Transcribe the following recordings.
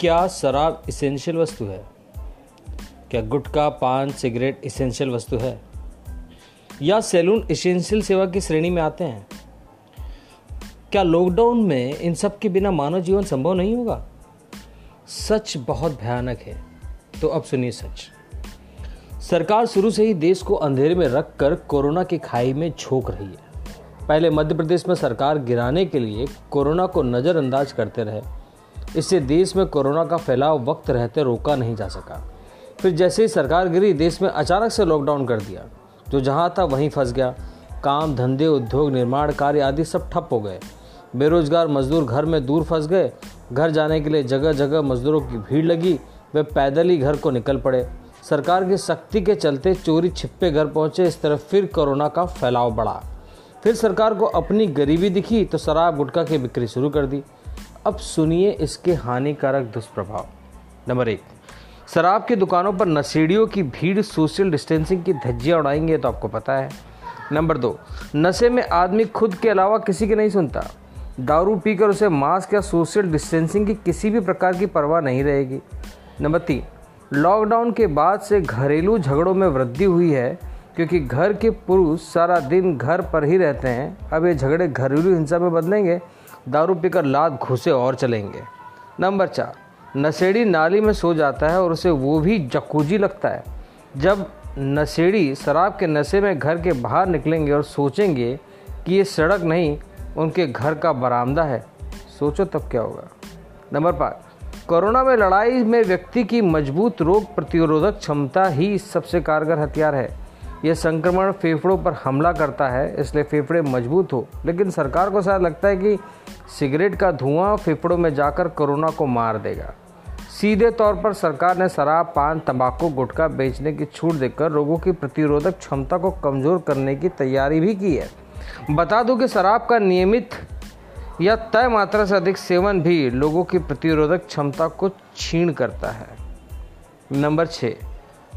क्या शराब इसेंशियल वस्तु है? क्या गुटखा पान सिगरेट इसेंशियल वस्तु है? या सैलून इसेंशियल सेवा की श्रेणी में आते हैं? क्या लॉकडाउन में इन सब के बिना मानव जीवन संभव नहीं होगा? सच बहुत भयानक है। तो अब सुनिए सच। सरकार शुरू से ही देश को अंधेरे में रखकर कोरोना की खाई में झोंक रही है। पहले मध्य प्रदेश में सरकार गिराने के लिए कोरोना को नज़रअंदाज करते रहे। इससे देश में कोरोना का फैलाव वक्त रहते रोका नहीं जा सका। फिर जैसे ही सरकार गिरी, देश में अचानक से लॉकडाउन कर दिया, जो जहाँ था वहीं फंस गया। काम, धंधे, उद्योग, निर्माण कार्य आदि सब ठप हो गए। बेरोजगार मजदूर घर में दूर फंस गए। घर जाने के लिए जगह जगह मजदूरों की भीड़ लगी। वे पैदल ही घर को निकल पड़े। सरकार की सख्ती के चलते चोरी छिपे घर पहुँचे। इस तरह फिर कोरोना का फैलाव बढ़ा। फिर सरकार को अपनी गरीबी दिखी तो शराब, गुटखा की बिक्री शुरू कर दी। अब सुनिए इसके हानिकारक दुष्प्रभाव। नंबर एक, शराब की दुकानों पर नशेड़ियों की भीड़, सोशल डिस्टेंसिंग की धज्जियाँ उड़ाएँगे तो आपको पता है। नंबर दो, नशे में आदमी खुद के अलावा किसी की नहीं सुनता। दारू पीकर उसे मास्क या सोशल डिस्टेंसिंग की किसी भी प्रकार की परवाह नहीं रहेगी। नंबर तीन, लॉकडाउन के बाद से घरेलू झगड़ों में वृद्धि हुई है, क्योंकि घर के पुरुष सारा दिन घर पर ही रहते हैं। अब ये झगड़े घरेलू हिंसा में बदलेंगे दारू पीकर लात घुसे और चलेंगे। नंबर चार, नशेड़ी नाली में सो जाता है और उसे वो भी जकूजी लगता है। जब नशेड़ी शराब के नशे में घर के बाहर निकलेंगे और सोचेंगे कि ये सड़क नहीं, उनके घर का बरामदा है, सोचो तब क्या होगा। नंबर पाँच, कोरोना में लड़ाई में व्यक्ति की मज़बूत रोग प्रतिरोधक क्षमता ही सबसे कारगर हथियार है। यह संक्रमण फेफड़ों पर हमला करता है, इसलिए फेफड़े मज़बूत हो। लेकिन सरकार को शायद लगता है कि सिगरेट का धुआँ फेफड़ों में जाकर कोरोना को मार देगा। सीधे तौर पर सरकार ने शराब, पान, तंबाकू, गुटखा बेचने की छूट देकर लोगों की प्रतिरोधक क्षमता को कमज़ोर करने की तैयारी भी की है। बता दूँ कि शराब का नियमित या तय मात्रा से अधिक सेवन भी लोगों की प्रतिरोधक क्षमता को छीण करता है। नंबर छः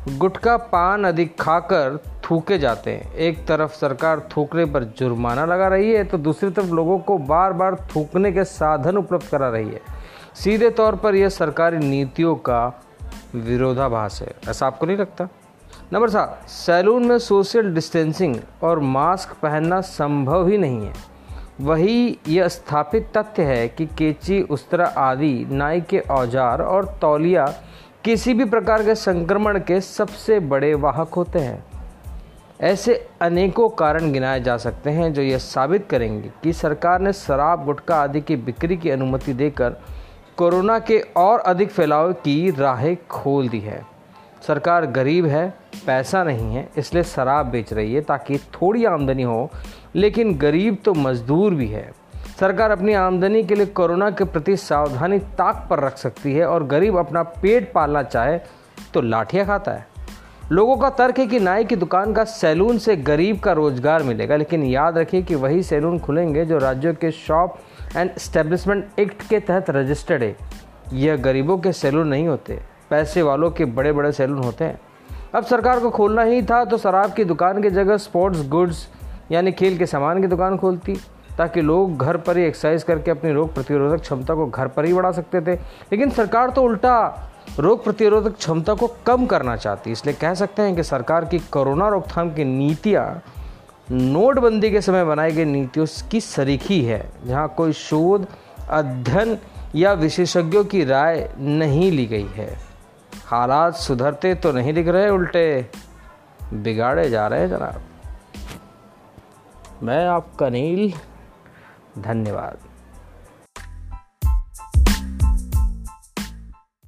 गुटखा पान अधिक खाकर थूके जाते हैं। एक तरफ़ सरकार थूकने पर जुर्माना लगा रही है तो दूसरी तरफ़ लोगों को बार बार थूकने के साधन उपलब्ध करा रही है। सीधे तौर पर यह सरकारी नीतियों का विरोधाभास है। ऐसा आपको नहीं लगता? नंबर सात, सैलून में सोशल डिस्टेंसिंग और मास्क पहनना संभव ही नहीं है। वही यह स्थापित तथ्य है कि केची, उस्तरा आदि, नाई के औज़ार और तौलिया किसी भी प्रकार के संक्रमण के सबसे बड़े वाहक होते हैं। ऐसे अनेकों कारण गिनाए जा सकते हैं जो यह साबित करेंगे कि सरकार ने शराब, गुटखा आदि की बिक्री की अनुमति देकर कोरोना के और अधिक फैलाव की राहें खोल दी है। सरकार गरीब है, पैसा नहीं है, इसलिए शराब बेच रही है ताकि थोड़ी आमदनी हो, लेकिन गरीब तो मजदूर भी है। सरकार अपनी आमदनी के लिए कोरोना के प्रति सावधानी ताक पर रख सकती है और गरीब अपना पेट पालना चाहे तो लाठियाँ खाता है। लोगों का तर्क है कि नाई की दुकान का सैलून से गरीब का रोज़गार मिलेगा, लेकिन याद रखिए कि वही सैलून खुलेंगे जो राज्यों के शॉप एंड स्टेब्लिशमेंट एक्ट के तहत रजिस्टर्ड है। यह गरीबों के सैलून नहीं होते, पैसे वालों के बड़े बड़े सैलून होते हैं। अब सरकार को खोलना ही था तो शराब की दुकान की जगह स्पोर्ट्स गुड्स यानी खेल के सामान की दुकान खोलती। ताकि लोग घर पर ही एक्सरसाइज करके अपनी रोग प्रतिरोधक क्षमता को घर पर ही बढ़ा सकते थे। लेकिन सरकार तो उल्टा रोग प्रतिरोधक क्षमता को कम करना चाहती इसलिए कह सकते हैं कि सरकार की कोरोना रोकथाम की नीतियाँ नोटबंदी के समय बनाई गई नीतियों की सरीखी है, जहाँ कोई शोध, अध्ययन या विशेषज्ञों की राय नहीं ली गई है। हालात सुधरते तो नहीं दिख रहे उल्टे, बिगाड़े जा रहे हैं जनाब। मैं आपका नील धन्यवाद।